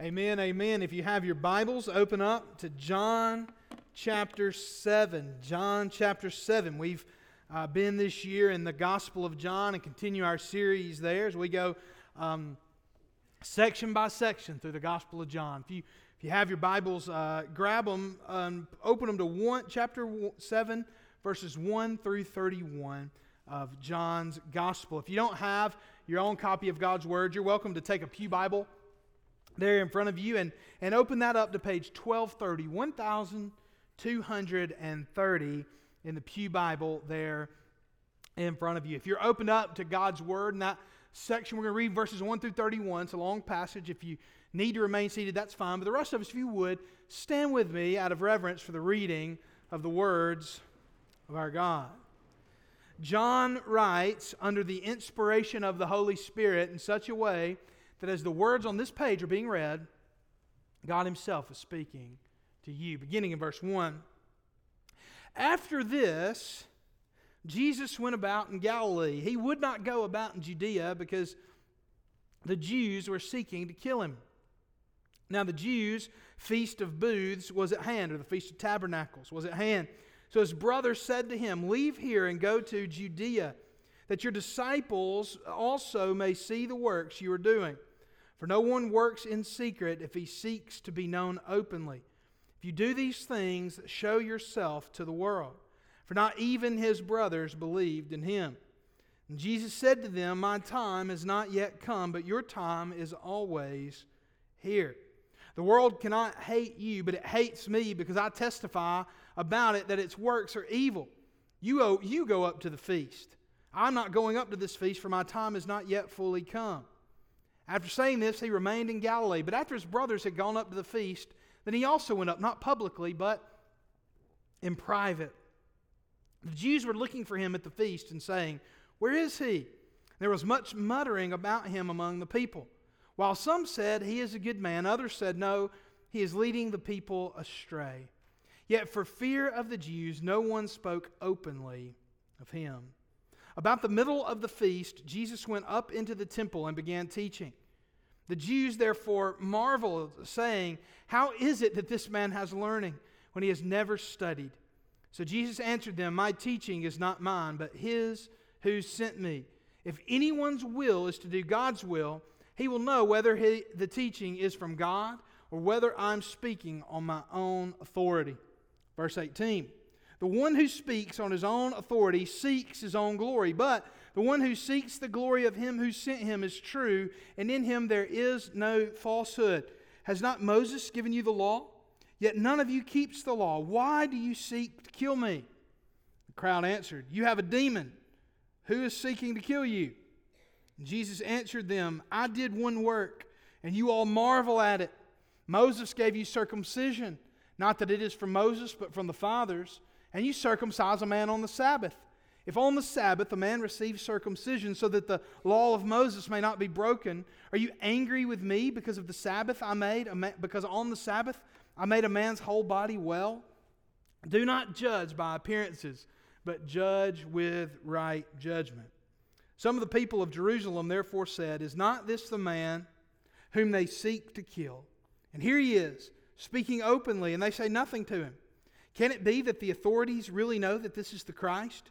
Amen, amen. If you have your Bibles, open up to John chapter 7. John chapter 7. We've uh, been this year in the Gospel of John and continue our series there as we go um, section by section through the Gospel of John. If you, if you have your Bibles, uh, grab them, um, open them to one, chapter 7, verses 1 through 31 of John's Gospel. If you don't have your own copy of God's Word, you're welcome to take a Pew Bible there in front of you and, and open that up to page 1230, 1230 in the Pew Bible there in front of you. If you're opened up to God's Word in that section, we're going to read verses 1 through 31. It's a long passage. If you need to remain seated, that's fine. But the rest of us, if you would, stand with me out of reverence for the reading of the words of our God. John writes under the inspiration of the Holy Spirit in such a way that as the words on this page are being read, God Himself is speaking to you, beginning in verse 1. After this, Jesus went about in Galilee. He would not go about in Judea because the Jews were seeking to kill him. Now, the Jews' feast of booths was at hand, or the feast of tabernacles was at hand. So his brother said to him, Leave here and go to Judea, that your disciples also may see the works you are doing. For no one works in secret if he seeks to be known openly. If you do these things, show yourself to the world. For not even his brothers believed in him. And Jesus said to them, My time has not yet come, but your time is always here. The world cannot hate you, but it hates me because I testify about it that its works are evil. You, you go up to the feast. I'm not going up to this feast, for my time has not yet fully come. After saying this, he remained in Galilee. But after his brothers had gone up to the feast, then he also went up, not publicly, but in private. The Jews were looking for him at the feast and saying, Where is he? There was much muttering about him among the people. While some said, He is a good man, others said, No, he is leading the people astray. Yet for fear of the Jews, no one spoke openly of him. About the middle of the feast, Jesus went up into the temple and began teaching. The Jews therefore marveled, saying, How is it that this man has learning when he has never studied? So Jesus answered them, My teaching is not mine, but his who sent me. If anyone's will is to do God's will, he will know whether he, the teaching is from God or whether I'm speaking on my own authority. Verse 18 The one who speaks on his own authority seeks his own glory, but the one who seeks the glory of him who sent him is true, and in him there is no falsehood. Has not Moses given you the law? Yet none of you keeps the law. Why do you seek to kill me? The crowd answered, You have a demon. Who is seeking to kill you? And Jesus answered them, I did one work, and you all marvel at it. Moses gave you circumcision, not that it is from Moses, but from the fathers, and you circumcise a man on the Sabbath. If on the Sabbath a man receives circumcision so that the law of Moses may not be broken, are you angry with me because of the Sabbath I made? Because on the Sabbath I made a man's whole body well? Do not judge by appearances, but judge with right judgment. Some of the people of Jerusalem therefore said, Is not this the man whom they seek to kill? And here he is, speaking openly, and they say nothing to him. Can it be that the authorities really know that this is the Christ?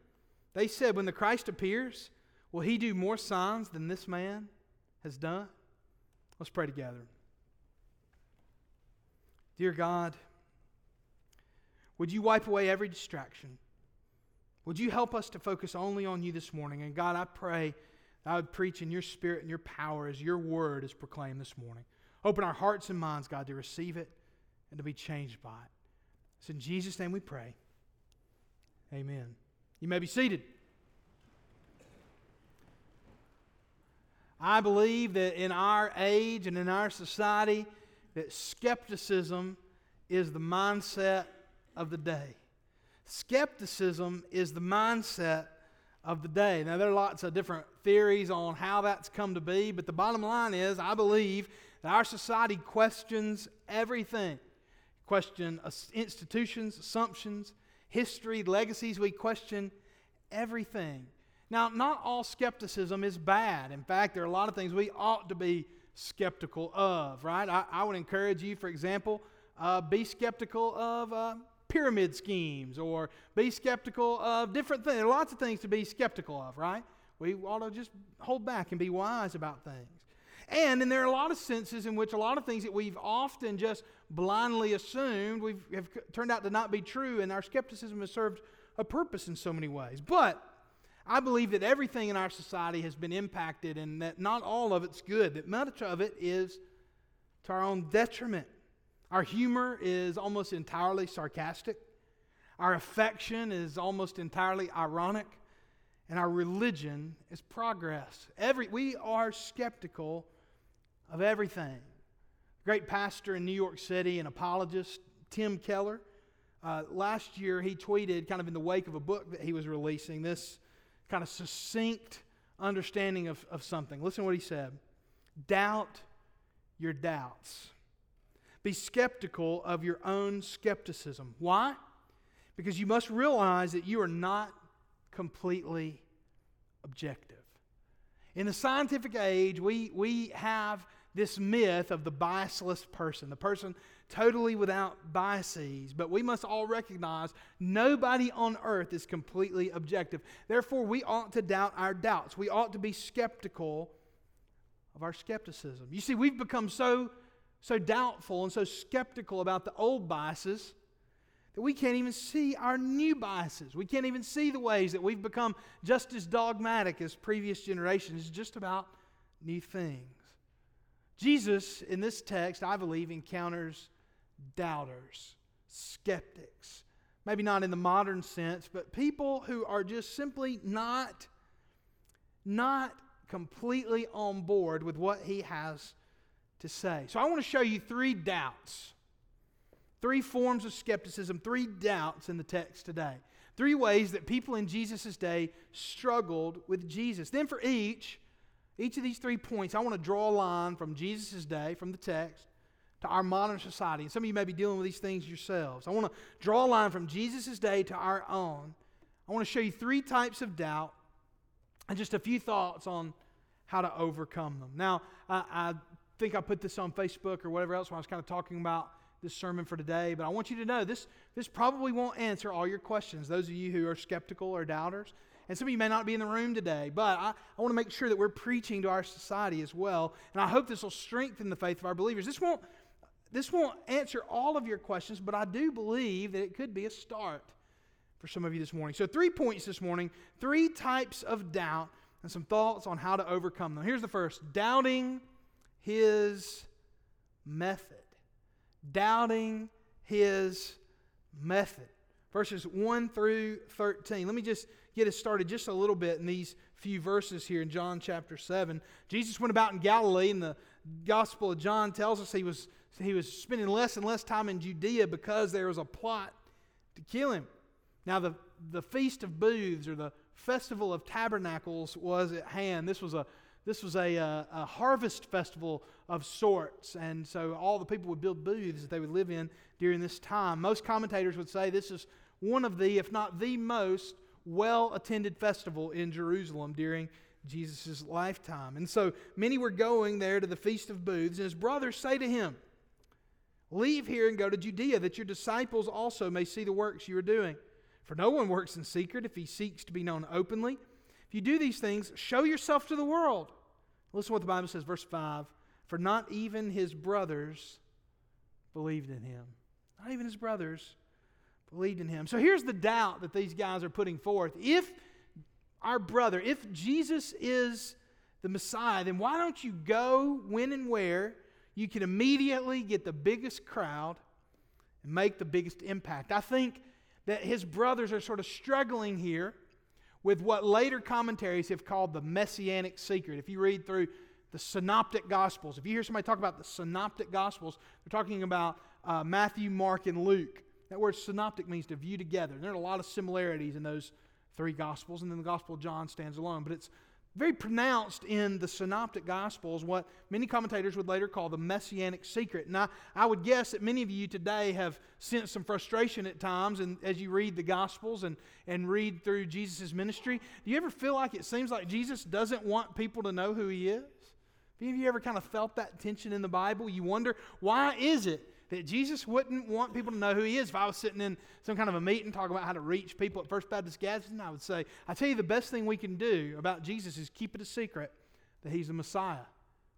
They said, when the Christ appears, will he do more signs than this man has done? Let's pray together. Dear God, would you wipe away every distraction? Would you help us to focus only on you this morning? And God, I pray I would preach in your spirit and your power as your word is proclaimed this morning. Open our hearts and minds, God, to receive it and to be changed by it. It's in Jesus' name we pray. Amen. You may be seated. I believe that in our age and in our society, that skepticism is the mindset of the day. Skepticism is the mindset of the day. Now, there are lots of different theories on how that's come to be, but the bottom line is I believe that our society questions everything. Question institutions, assumptions, history, legacies. We question everything. Now, not all skepticism is bad. In fact, there are a lot of things we ought to be skeptical of, right? I, I would encourage you, for example, uh, be skeptical of uh, pyramid schemes or be skeptical of different things. There are lots of things to be skeptical of, right? We ought to just hold back and be wise about things. And, and there are a lot of senses in which a lot of things that we've often just blindly assumed we've, have turned out to not be true, and our skepticism has served a purpose in so many ways. But I believe that everything in our society has been impacted and that not all of it's good, that much of it is to our own detriment. Our humor is almost entirely sarcastic, our affection is almost entirely ironic, and our religion is progress. Every, we are skeptical of everything. Great pastor in New York City, and apologist, Tim Keller. Uh, last year, he tweeted, kind of in the wake of a book that he was releasing, this kind of succinct understanding of, of something. Listen to what he said Doubt your doubts. Be skeptical of your own skepticism. Why? Because you must realize that you are not completely objective. In the scientific age, we, we have this myth of the biasless person, the person totally without biases. But we must all recognize nobody on earth is completely objective. Therefore, we ought to doubt our doubts. We ought to be skeptical of our skepticism. You see, we've become so, so doubtful and so skeptical about the old biases that we can't even see our new biases. We can't even see the ways that we've become just as dogmatic as previous generations, just about new things. Jesus, in this text, I believe, encounters doubters, skeptics. Maybe not in the modern sense, but people who are just simply not, not completely on board with what he has to say. So I want to show you three doubts, three forms of skepticism, three doubts in the text today. Three ways that people in Jesus' day struggled with Jesus. Then for each, each of these three points, I want to draw a line from Jesus' day, from the text, to our modern society. And some of you may be dealing with these things yourselves. I want to draw a line from Jesus' day to our own. I want to show you three types of doubt and just a few thoughts on how to overcome them. Now, I, I think I put this on Facebook or whatever else when I was kind of talking about this sermon for today, but I want you to know this, this probably won't answer all your questions, those of you who are skeptical or doubters. And some of you may not be in the room today, but I, I want to make sure that we're preaching to our society as well. And I hope this will strengthen the faith of our believers. This won't, this won't answer all of your questions, but I do believe that it could be a start for some of you this morning. So, three points this morning, three types of doubt, and some thoughts on how to overcome them. Here's the first doubting his method. Doubting his method. Verses 1 through 13. Let me just get us started just a little bit in these few verses here in John chapter 7. Jesus went about in Galilee, and the Gospel of John tells us he was, he was spending less and less time in Judea because there was a plot to kill him. Now, the, the Feast of Booths, or the Festival of Tabernacles, was at hand. This was a this was a, a, uh, a, harvest festival of sorts, and so all the people would build booths that they would live in during this time. Most commentators would say this is one of the, if not the most well attended festival in Jerusalem during Jesus' lifetime. And so many were going there to the Feast of Booths, and his brothers say to him, Leave here and go to Judea, that your disciples also may see the works you are doing. For no one works in secret if he seeks to be known openly. If you do these things, show yourself to the world. Listen to what the Bible says, verse 5 For not even his brothers believed in him. Not even his brothers believed in him. So here's the doubt that these guys are putting forth. If our brother, if Jesus is the Messiah, then why don't you go when and where you can immediately get the biggest crowd and make the biggest impact? I think that his brothers are sort of struggling here with what later commentaries have called the messianic secret. If you read through the synoptic gospels. If you hear somebody talk about the synoptic gospels, they're talking about uh, Matthew, Mark, and Luke. That word synoptic means to view together. There are a lot of similarities in those three gospels, and then the Gospel of John stands alone. But it's very pronounced in the synoptic gospels, what many commentators would later call the messianic secret. And I, I would guess that many of you today have sensed some frustration at times and as you read the gospels and, and read through Jesus' ministry. Do you ever feel like it seems like Jesus doesn't want people to know who he is? Have any of you ever kind of felt that tension in the Bible? You wonder, why is it that Jesus wouldn't want people to know who he is. If I was sitting in some kind of a meeting talking about how to reach people at First Baptist Gadsden, I would say, I tell you, the best thing we can do about Jesus is keep it a secret that he's the Messiah.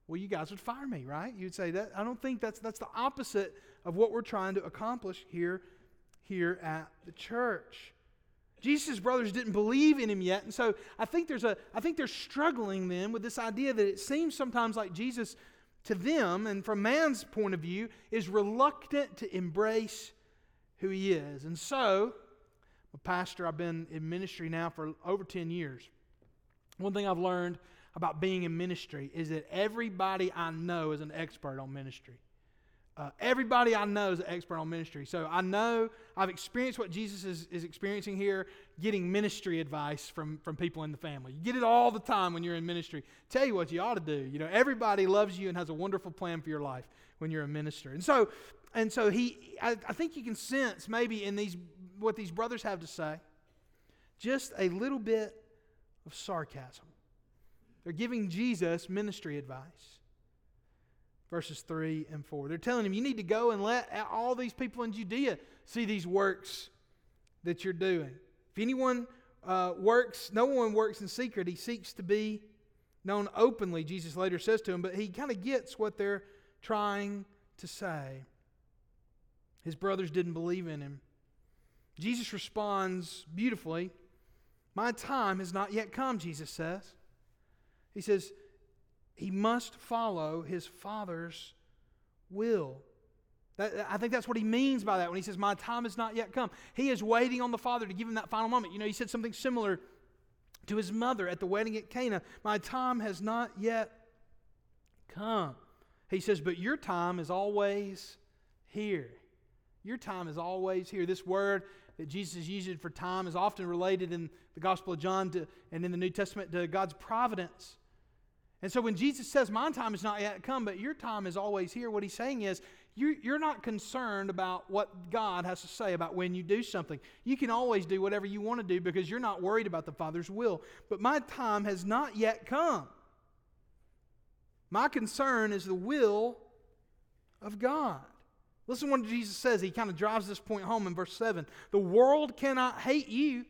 Well, you guys would fire me, right? You'd say that. I don't think that's, that's the opposite of what we're trying to accomplish here, here at the church. Jesus' brothers didn't believe in him yet, and so I think there's a I think they're struggling then with this idea that it seems sometimes like Jesus to them, and from man's point of view, is reluctant to embrace who he is. And so, pastor, I've been in ministry now for over 10 years. One thing I've learned about being in ministry is that everybody I know is an expert on ministry. Uh, everybody I know is an expert on ministry. So I know I've experienced what Jesus is, is experiencing here, getting ministry advice from, from people in the family. You get it all the time when you're in ministry. Tell you what you ought to do. You know, everybody loves you and has a wonderful plan for your life when you're a minister. And so, and so he, I, I think you can sense maybe in these what these brothers have to say, just a little bit of sarcasm. They're giving Jesus ministry advice verses 3 and 4. They're telling him, You need to go and let all these people in Judea see these works that you're doing. If anyone uh, works, no one works in secret. He seeks to be known openly, Jesus later says to him, but he kind of gets what they're trying to say. His brothers didn't believe in him. Jesus responds beautifully. My time has not yet come, Jesus says. He says, he must follow his Father's will. That, I think that's what he means by that when he says, My time has not yet come. He is waiting on the Father to give him that final moment. You know, he said something similar to his mother at the wedding at Cana My time has not yet come. He says, But your time is always here. Your time is always here. This word that Jesus uses for time is often related in the Gospel of John to, and in the New Testament to God's providence. And so when Jesus says, My time is not yet come, but your time is always here, what he's saying is, you're not concerned about what God has to say about when you do something. You can always do whatever you want to do because you're not worried about the Father's will. But my time has not yet come. My concern is the will of God. Listen to what Jesus says. He kind of drives this point home in verse 7. The world cannot hate you.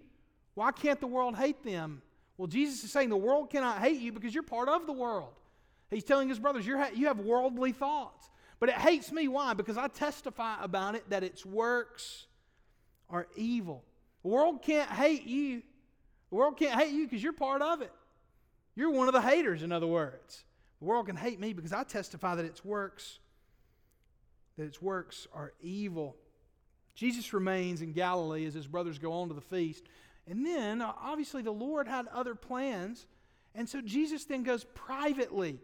Why can't the world hate them? Well, Jesus is saying the world cannot hate you because you're part of the world. He's telling his brothers, you you have worldly thoughts. But it hates me. Why? Because I testify about it that its works are evil. The world can't hate you. The world can't hate you because you're part of it. You're one of the haters, in other words. The world can hate me because I testify that its works, that its works are evil. Jesus remains in Galilee as his brothers go on to the feast. And then, uh, obviously, the Lord had other plans. And so Jesus then goes privately.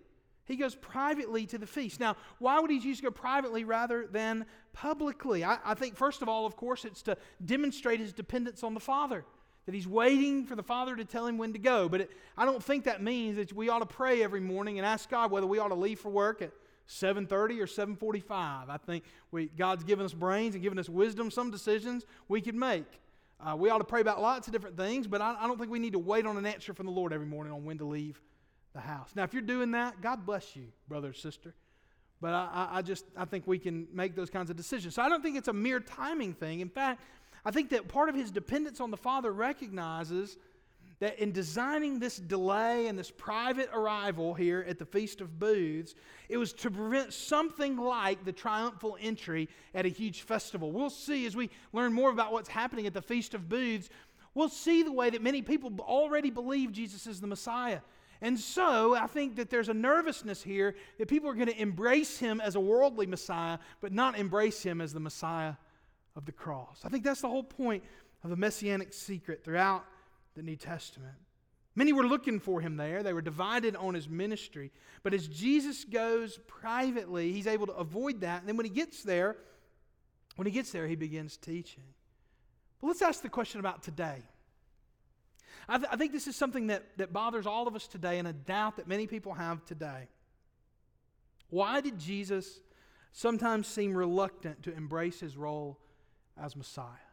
He goes privately to the feast. Now, why would he choose to go privately rather than publicly? I, I, think, first of all, of course, it's to demonstrate his dependence on the Father, that he's waiting for the Father to tell him when to go. But it, I don't think that means that we ought to pray every morning and ask God whether we ought to leave for work at 7.30 or 7.45. I think we, God's given us brains and given us wisdom. Some decisions we can make. Uh, we ought to pray about lots of different things, but I, I, don't think we need to wait on an answer from the Lord every morning on when to leave the house. Now, if you're doing that, God bless you, brother or sister. But I, I just I think we can make those kinds of decisions. So I don't think it's a mere timing thing. In fact, I think that part of his dependence on the Father recognizes that in designing this delay and this private arrival here at the Feast of Booths, it was to prevent something like the triumphal entry at a huge festival. We'll see as we learn more about what's happening at the Feast of Booths, we'll see the way that many people already believe Jesus is the Messiah. And so I think that there's a nervousness here that people are going to embrace him as a worldly Messiah, but not embrace him as the Messiah of the cross. I think that's the whole point of the messianic secret throughout the New Testament. Many were looking for him there. They were divided on his ministry. But as Jesus goes privately, he's able to avoid that. And then when he gets there, when he gets there, he begins teaching. But let's ask the question about today. I, th- I think this is something that, that bothers all of us today and a doubt that many people have today. Why did Jesus sometimes seem reluctant to embrace his role as Messiah?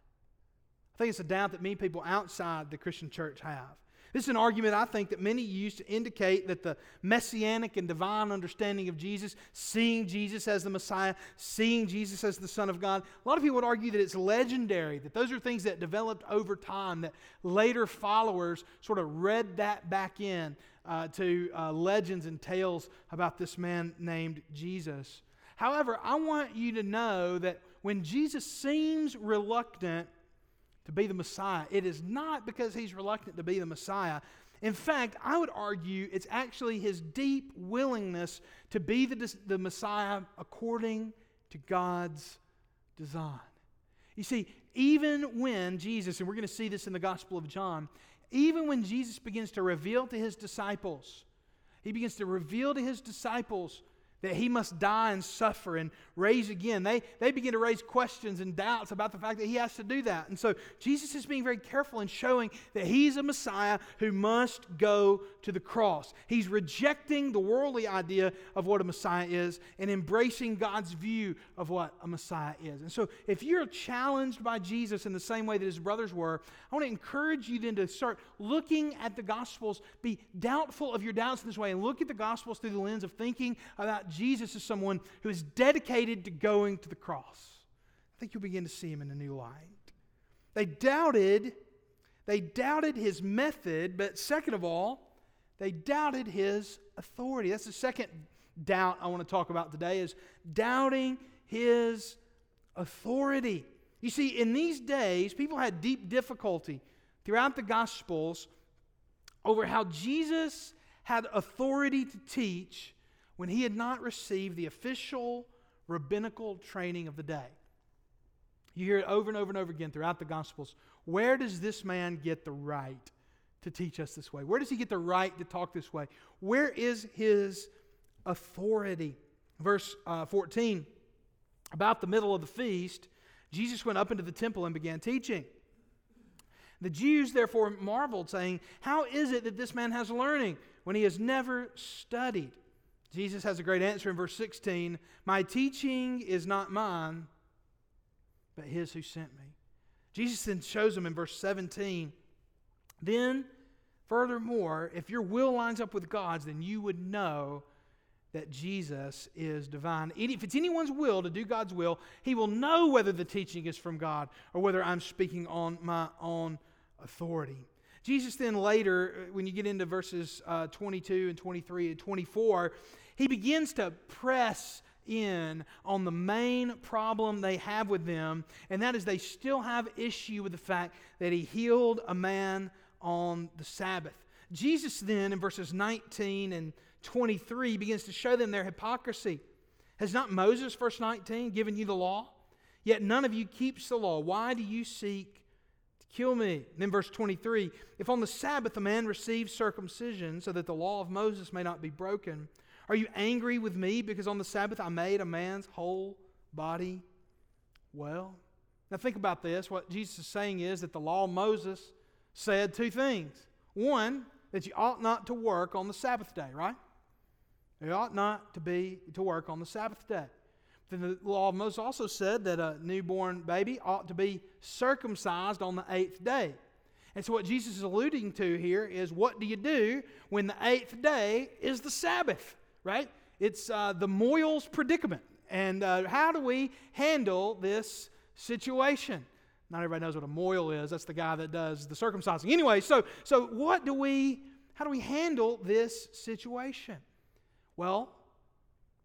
I think it's a doubt that many people outside the Christian church have. This is an argument I think that many use to indicate that the messianic and divine understanding of Jesus, seeing Jesus as the Messiah, seeing Jesus as the Son of God, a lot of people would argue that it's legendary, that those are things that developed over time, that later followers sort of read that back in uh, to uh, legends and tales about this man named Jesus. However, I want you to know that when Jesus seems reluctant to be the Messiah. It is not because he's reluctant to be the Messiah. In fact, I would argue it's actually his deep willingness to be the, the Messiah according to God's design. You see, even when Jesus, and we're going to see this in the Gospel of John, even when Jesus begins to reveal to his disciples, he begins to reveal to his disciples that he must die and suffer and raise again. They, they begin to raise questions and doubts about the fact that he has to do that. And so Jesus is being very careful in showing that he's a Messiah who must go to the cross. He's rejecting the worldly idea of what a Messiah is and embracing God's view of what a Messiah is. And so if you're challenged by Jesus in the same way that his brothers were, I want to encourage you then to start looking at the Gospels, be doubtful of your doubts in this way, and look at the Gospels through the lens of thinking about Jesus is someone who is dedicated to going to the cross. I think you'll begin to see him in a new light. They doubted, they doubted his method, but second of all, they doubted his authority. That's the second doubt I want to talk about today is doubting his authority. You see, in these days, people had deep difficulty throughout the Gospels over how Jesus had authority to teach when he had not received the official rabbinical training of the day. You hear it over and over and over again throughout the Gospels. Where does this man get the right to teach us this way? Where does he get the right to talk this way? Where is his authority? Verse uh, 14 About the middle of the feast, Jesus went up into the temple and began teaching. The Jews therefore marveled, saying, How is it that this man has learning when he has never studied? Jesus has a great answer in verse 16 My teaching is not mine, but his who sent me. Jesus then shows him in verse 17. Then, furthermore, if your will lines up with God's, then you would know that Jesus is divine. If it's anyone's will to do God's will, he will know whether the teaching is from God or whether I'm speaking on my own authority. Jesus then later, uh, when you get into verses uh, 22 and 23 and 24, he begins to press in on the main problem they have with them, and that is they still have issue with the fact that he healed a man on the Sabbath. Jesus then, in verses 19 and 23, begins to show them their hypocrisy. Has not Moses, verse 19, given you the law? Yet none of you keeps the law. Why do you seek kill me. And then verse 23 If on the Sabbath a man receives circumcision so that the law of Moses may not be broken, are you angry with me because on the Sabbath I made a man's whole body well? Now think about this. What Jesus is saying is that the law of Moses said two things. One, that you ought not to work on the Sabbath day, right? You ought not to be to work on the Sabbath day. Then the law of Moses also said that a newborn baby ought to be circumcised on the eighth day. And so, what Jesus is alluding to here is what do you do when the eighth day is the Sabbath, right? It's uh, the mohel's predicament. And uh, how do we handle this situation? Not everybody knows what a Moyle is. That's the guy that does the circumcising. Anyway, so, so what do we, how do we handle this situation? Well,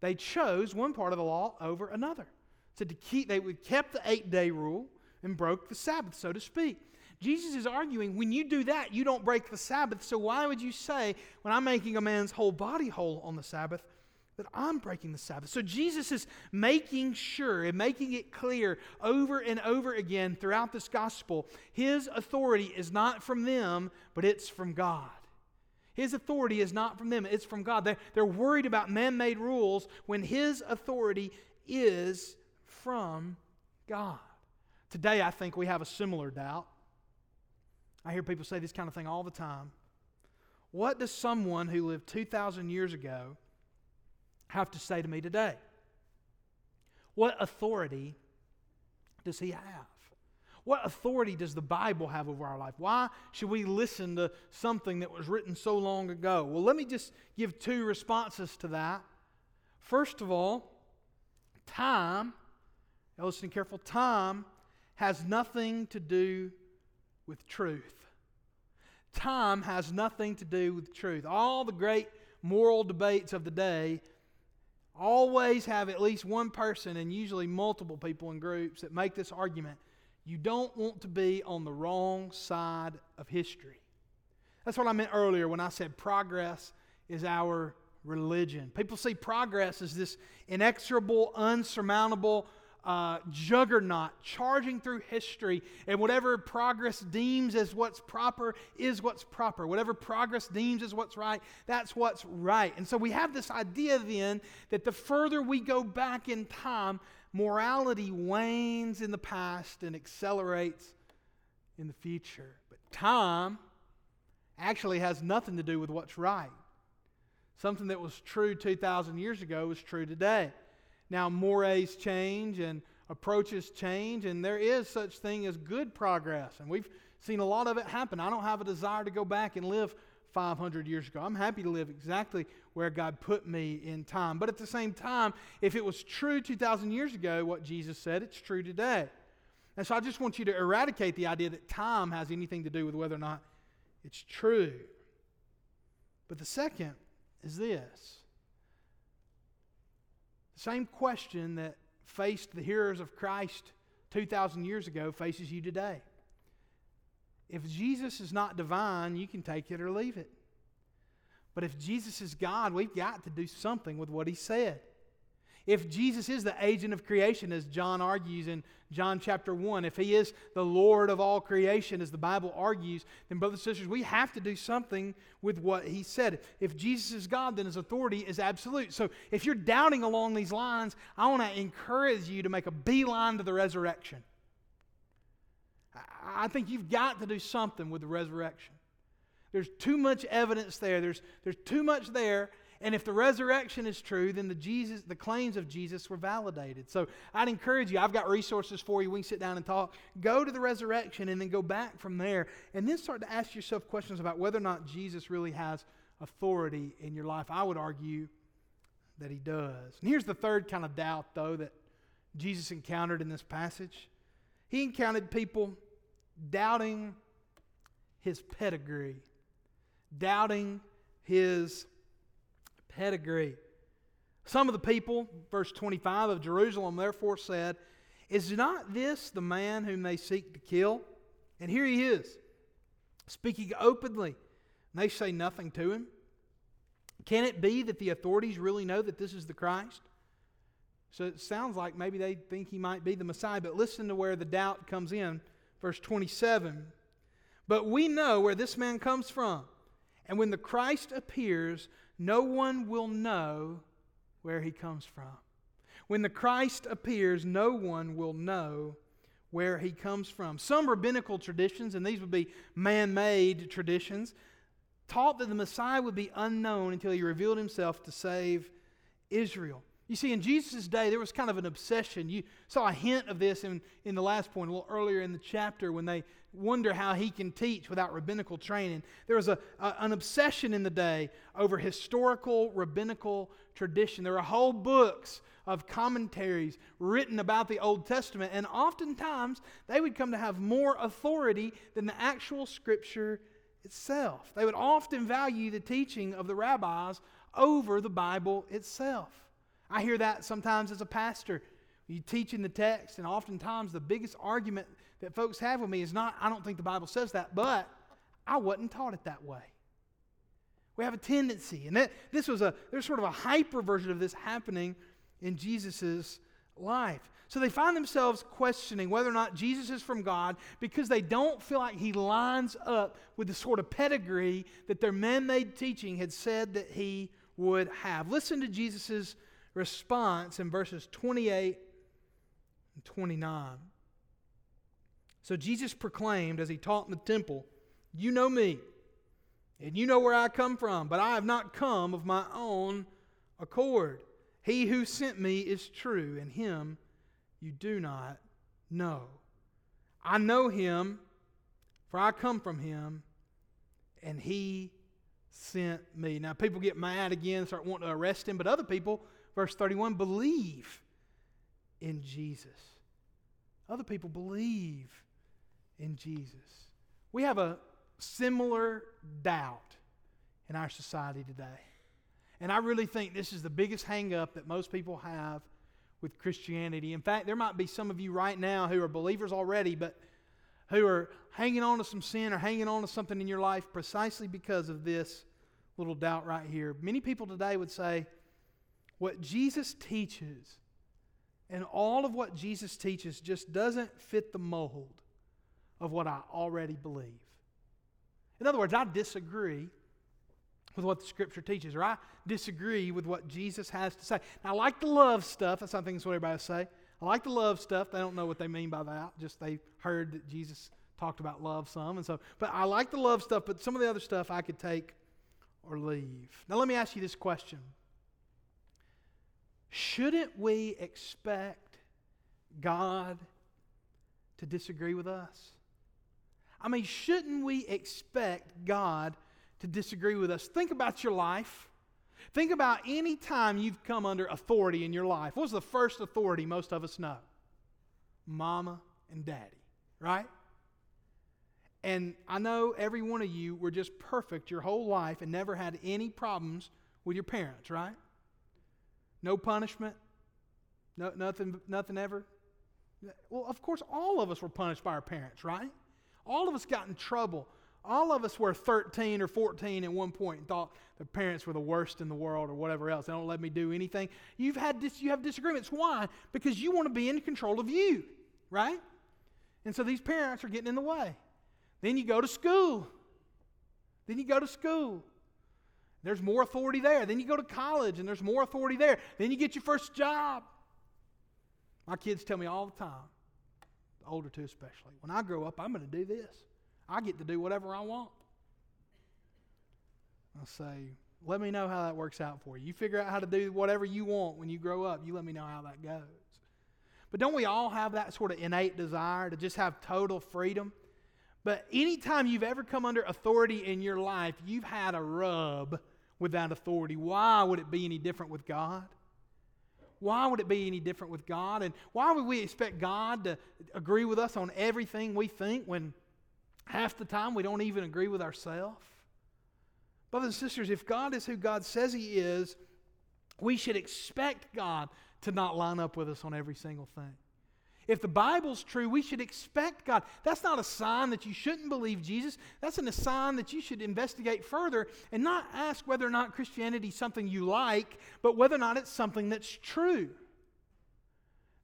they chose one part of the law over another. So to keep, they kept the eight day rule and broke the Sabbath, so to speak. Jesus is arguing when you do that, you don't break the Sabbath. So why would you say, when I'm making a man's whole body whole on the Sabbath, that I'm breaking the Sabbath? So Jesus is making sure and making it clear over and over again throughout this gospel his authority is not from them, but it's from God. His authority is not from them, it's from God. They're, they're worried about man made rules when His authority is from God. Today, I think we have a similar doubt. I hear people say this kind of thing all the time. What does someone who lived 2,000 years ago have to say to me today? What authority does he have? What authority does the Bible have over our life? Why should we listen to something that was written so long ago? Well, let me just give two responses to that. First of all, time, now listen careful, time has nothing to do with truth. Time has nothing to do with truth. All the great moral debates of the day always have at least one person and usually multiple people in groups that make this argument. You don't want to be on the wrong side of history. That's what I meant earlier when I said progress is our religion. People see progress as this inexorable, unsurmountable uh, juggernaut charging through history, and whatever progress deems as what's proper is what's proper. Whatever progress deems as what's right, that's what's right. And so we have this idea then that the further we go back in time, morality wanes in the past and accelerates in the future. But time actually has nothing to do with what's right. Something that was true 2,000 years ago is true today. Now, mores change and approaches change, and there is such thing as good progress. And we've seen a lot of it happen. I don't have a desire to go back and live 500 years ago. I'm happy to live exactly where God put me in time. But at the same time, if it was true 2,000 years ago, what Jesus said, it's true today. And so I just want you to eradicate the idea that time has anything to do with whether or not it's true. But the second is this the same question that faced the hearers of Christ 2,000 years ago faces you today. If Jesus is not divine, you can take it or leave it. But if Jesus is God, we've got to do something with what he said. If Jesus is the agent of creation, as John argues in John chapter 1, if he is the Lord of all creation, as the Bible argues, then, brothers and sisters, we have to do something with what he said. If Jesus is God, then his authority is absolute. So if you're doubting along these lines, I want to encourage you to make a beeline to the resurrection. I think you've got to do something with the resurrection. There's too much evidence there. There's, there's too much there and if the resurrection is true, then the Jesus, the claims of Jesus were validated. So I'd encourage you, I've got resources for you. We can sit down and talk. Go to the resurrection and then go back from there. And then start to ask yourself questions about whether or not Jesus really has authority in your life. I would argue that he does. And here's the third kind of doubt, though, that Jesus encountered in this passage. He encountered people doubting his pedigree, doubting his pedigree. Some of the people, verse 25 of Jerusalem, therefore said, Is not this the man whom they seek to kill? And here he is, speaking openly. And they say nothing to him. Can it be that the authorities really know that this is the Christ? So it sounds like maybe they think he might be the Messiah, but listen to where the doubt comes in. Verse 27 But we know where this man comes from. And when the Christ appears, no one will know where he comes from. When the Christ appears, no one will know where he comes from. Some rabbinical traditions, and these would be man made traditions, taught that the Messiah would be unknown until he revealed himself to save Israel. You see, in Jesus' day, there was kind of an obsession. You saw a hint of this in, in the last point, a little earlier in the chapter, when they wonder how he can teach without rabbinical training. There was a, a, an obsession in the day over historical rabbinical tradition. There were whole books of commentaries written about the Old Testament, and oftentimes they would come to have more authority than the actual Scripture itself. They would often value the teaching of the rabbis over the Bible itself. I hear that sometimes as a pastor. You teach in the text, and oftentimes the biggest argument that folks have with me is not, I don't think the Bible says that, but I wasn't taught it that way. We have a tendency, and that, this was a, there's sort of a hyper version of this happening in Jesus' life. So they find themselves questioning whether or not Jesus is from God because they don't feel like he lines up with the sort of pedigree that their man made teaching had said that he would have. Listen to Jesus' response in verses 28 and 29. So Jesus proclaimed as he taught in the temple, You know me, and you know where I come from, but I have not come of my own accord. He who sent me is true, and him you do not know. I know him, for I come from him, and he sent me. Now, people get mad again, start wanting to arrest him, but other people, verse 31, believe in Jesus. Other people believe in Jesus. We have a similar doubt in our society today. And I really think this is the biggest hangup that most people have with Christianity. In fact, there might be some of you right now who are believers already, but who are hanging on to some sin or hanging on to something in your life precisely because of this little doubt right here. Many people today would say, what Jesus teaches and all of what Jesus teaches just doesn't fit the mold of what I already believe. In other words, I disagree with what the scripture teaches, or I disagree with what Jesus has to say. Now, I like the love stuff. That's something that's what everybody say. I like the love stuff. They don't know what they mean by that. Just they heard that Jesus talked about love some, and so. But I like the love stuff. But some of the other stuff I could take or leave. Now, let me ask you this question: Shouldn't we expect God to disagree with us? I mean, shouldn't we expect God to disagree with us? Think about your life. Think about any time you've come under authority in your life. What was the first authority most of us know? Mama and daddy, right? And I know every one of you were just perfect your whole life and never had any problems with your parents, right? No punishment, no, nothing, nothing ever. Well, of course, all of us were punished by our parents, right? All of us got in trouble. All of us were 13 or 14 at one point and thought their parents were the worst in the world or whatever else. They don't let me do anything. You've had dis- you have disagreements. Why? Because you want to be in control of you, right? And so these parents are getting in the way. Then you go to school. Then you go to school. There's more authority there. Then you go to college and there's more authority there. Then you get your first job. My kids tell me all the time the older two especially. When I grow up, I'm going to do this. I get to do whatever I want. I'll say, let me know how that works out for you. You figure out how to do whatever you want when you grow up. You let me know how that goes. But don't we all have that sort of innate desire to just have total freedom? But anytime you've ever come under authority in your life, you've had a rub with that authority. Why would it be any different with God? Why would it be any different with God? And why would we expect God to agree with us on everything we think when half the time we don't even agree with ourselves? Brothers and sisters, if God is who God says He is, we should expect God to not line up with us on every single thing. If the Bible's true, we should expect God. That's not a sign that you shouldn't believe Jesus. That's a sign that you should investigate further and not ask whether or not Christianity is something you like, but whether or not it's something that's true.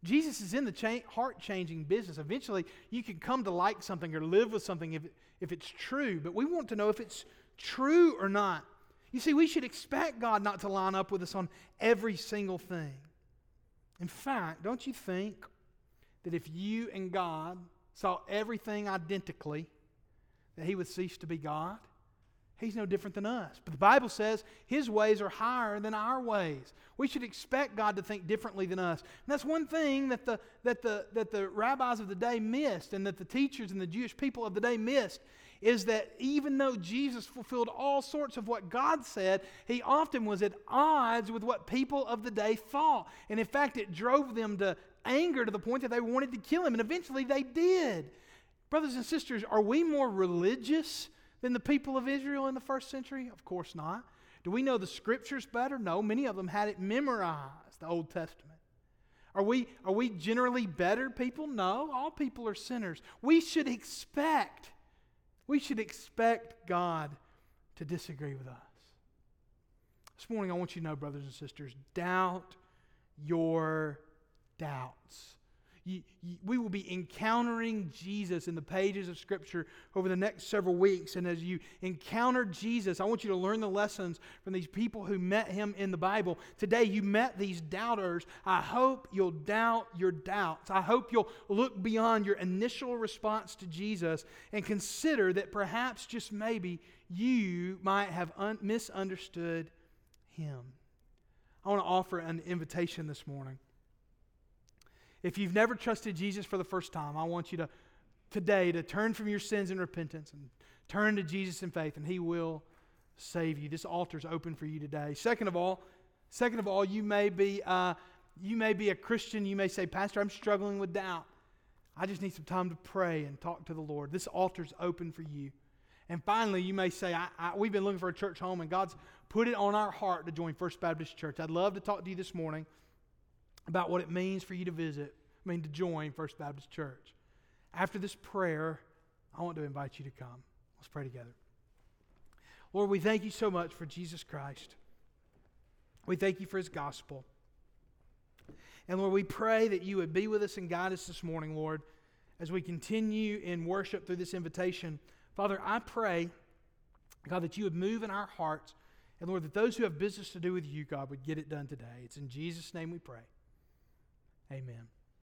Jesus is in the cha- heart changing business. Eventually, you can come to like something or live with something if, if it's true, but we want to know if it's true or not. You see, we should expect God not to line up with us on every single thing. In fact, don't you think that if you and God saw everything identically, that he would cease to be God? He's no different than us. But the Bible says his ways are higher than our ways. We should expect God to think differently than us. And that's one thing that the, that the, that the rabbis of the day missed and that the teachers and the Jewish people of the day missed is that even though Jesus fulfilled all sorts of what God said, he often was at odds with what people of the day thought. And in fact, it drove them to anger to the point that they wanted to kill him, and eventually they did. Brothers and sisters, are we more religious than the people of Israel in the first century? Of course not. Do we know the scriptures better? No, many of them had it memorized, the Old Testament. Are we, are we generally better people? No, all people are sinners. We should expect, we should expect God to disagree with us. This morning, I want you to know, brothers and sisters, doubt your doubts. We will be encountering Jesus in the pages of Scripture over the next several weeks. And as you encounter Jesus, I want you to learn the lessons from these people who met him in the Bible. Today, you met these doubters. I hope you'll doubt your doubts. I hope you'll look beyond your initial response to Jesus and consider that perhaps, just maybe, you might have un- misunderstood him. I want to offer an invitation this morning. If you've never trusted Jesus for the first time, I want you to today to turn from your sins in repentance and turn to Jesus in faith, and He will save you. This altar is open for you today. Second of all, second of all, you may be uh, you may be a Christian. You may say, Pastor, I'm struggling with doubt. I just need some time to pray and talk to the Lord. This altar is open for you. And finally, you may say, I, I, We've been looking for a church home, and God's put it on our heart to join First Baptist Church. I'd love to talk to you this morning about what it means for you to visit, I mean, to join First Baptist Church. After this prayer, I want to invite you to come. Let's pray together. Lord, we thank you so much for Jesus Christ. We thank you for his gospel. And Lord, we pray that you would be with us and guide us this morning, Lord, as we continue in worship through this invitation. Father, I pray, God, that you would move in our hearts. And Lord, that those who have business to do with you, God, would get it done today. It's in Jesus' name we pray. Amen.